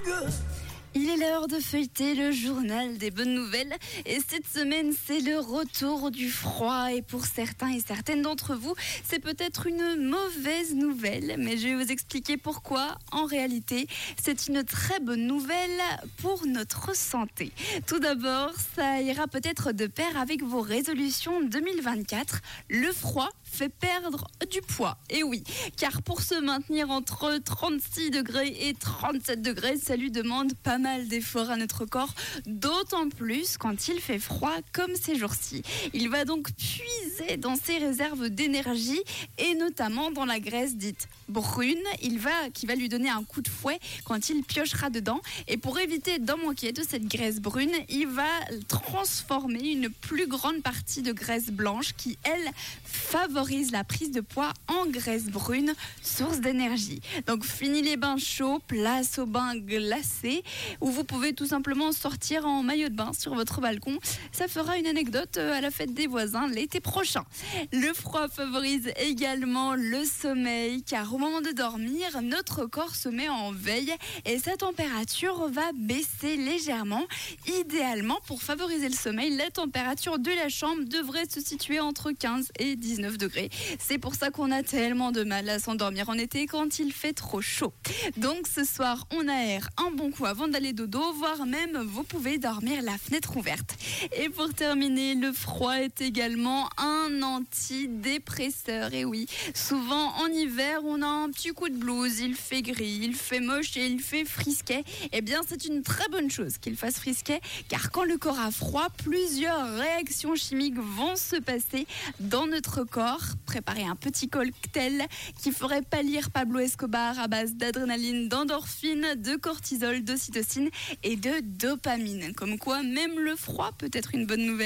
good. Il est l'heure de feuilleter le journal des bonnes nouvelles et cette semaine c'est le retour du froid et pour certains et certaines d'entre vous c'est peut-être une mauvaise nouvelle mais je vais vous expliquer pourquoi en réalité c'est une très bonne nouvelle pour notre santé. Tout d'abord ça ira peut-être de pair avec vos résolutions 2024. Le froid fait perdre du poids. Et oui, car pour se maintenir entre 36 degrés et 37 degrés, ça lui demande pas mal d'efforts à notre corps, d'autant plus quand il fait froid comme ces jours-ci. Il va donc puiser dans ses réserves d'énergie et notamment dans la graisse dite brune, il va, qui va lui donner un coup de fouet quand il piochera dedans. Et pour éviter d'en manquer de cette graisse brune, il va transformer une plus grande partie de graisse blanche qui, elle, favorise la prise de poids en graisse brune, source d'énergie. Donc fini les bains chauds, place aux bains glacés, où vous pouvez tout simplement sortir en maillot de bain sur votre balcon. Ça fera une anecdote euh, à la fête des voisins l'été prochain. Le froid favorise également le sommeil, car au moment de dormir, notre corps se met en veille et sa température va baisser légèrement. Idéalement, pour favoriser le sommeil, la température de la chambre devrait se situer entre 15 et 19 degrés. C'est pour ça qu'on a tellement de mal à s'endormir en été quand il fait trop chaud. Donc ce soir, on aère un bon coup avant d'aller dodo, voire même vous pouvez dormir la fenêtre ouverte. Et pour terminer, le froid est également un antidépresseur. Et oui, souvent en hiver, on a petit coup de blues, il fait gris, il fait moche et il fait frisquet. Eh bien, c'est une très bonne chose qu'il fasse frisquet, car quand le corps a froid, plusieurs réactions chimiques vont se passer dans notre corps. Préparer un petit cocktail qui ferait pâlir Pablo Escobar à base d'adrénaline, d'endorphine, de cortisol, d'ocytocine et de dopamine. Comme quoi, même le froid peut être une bonne nouvelle.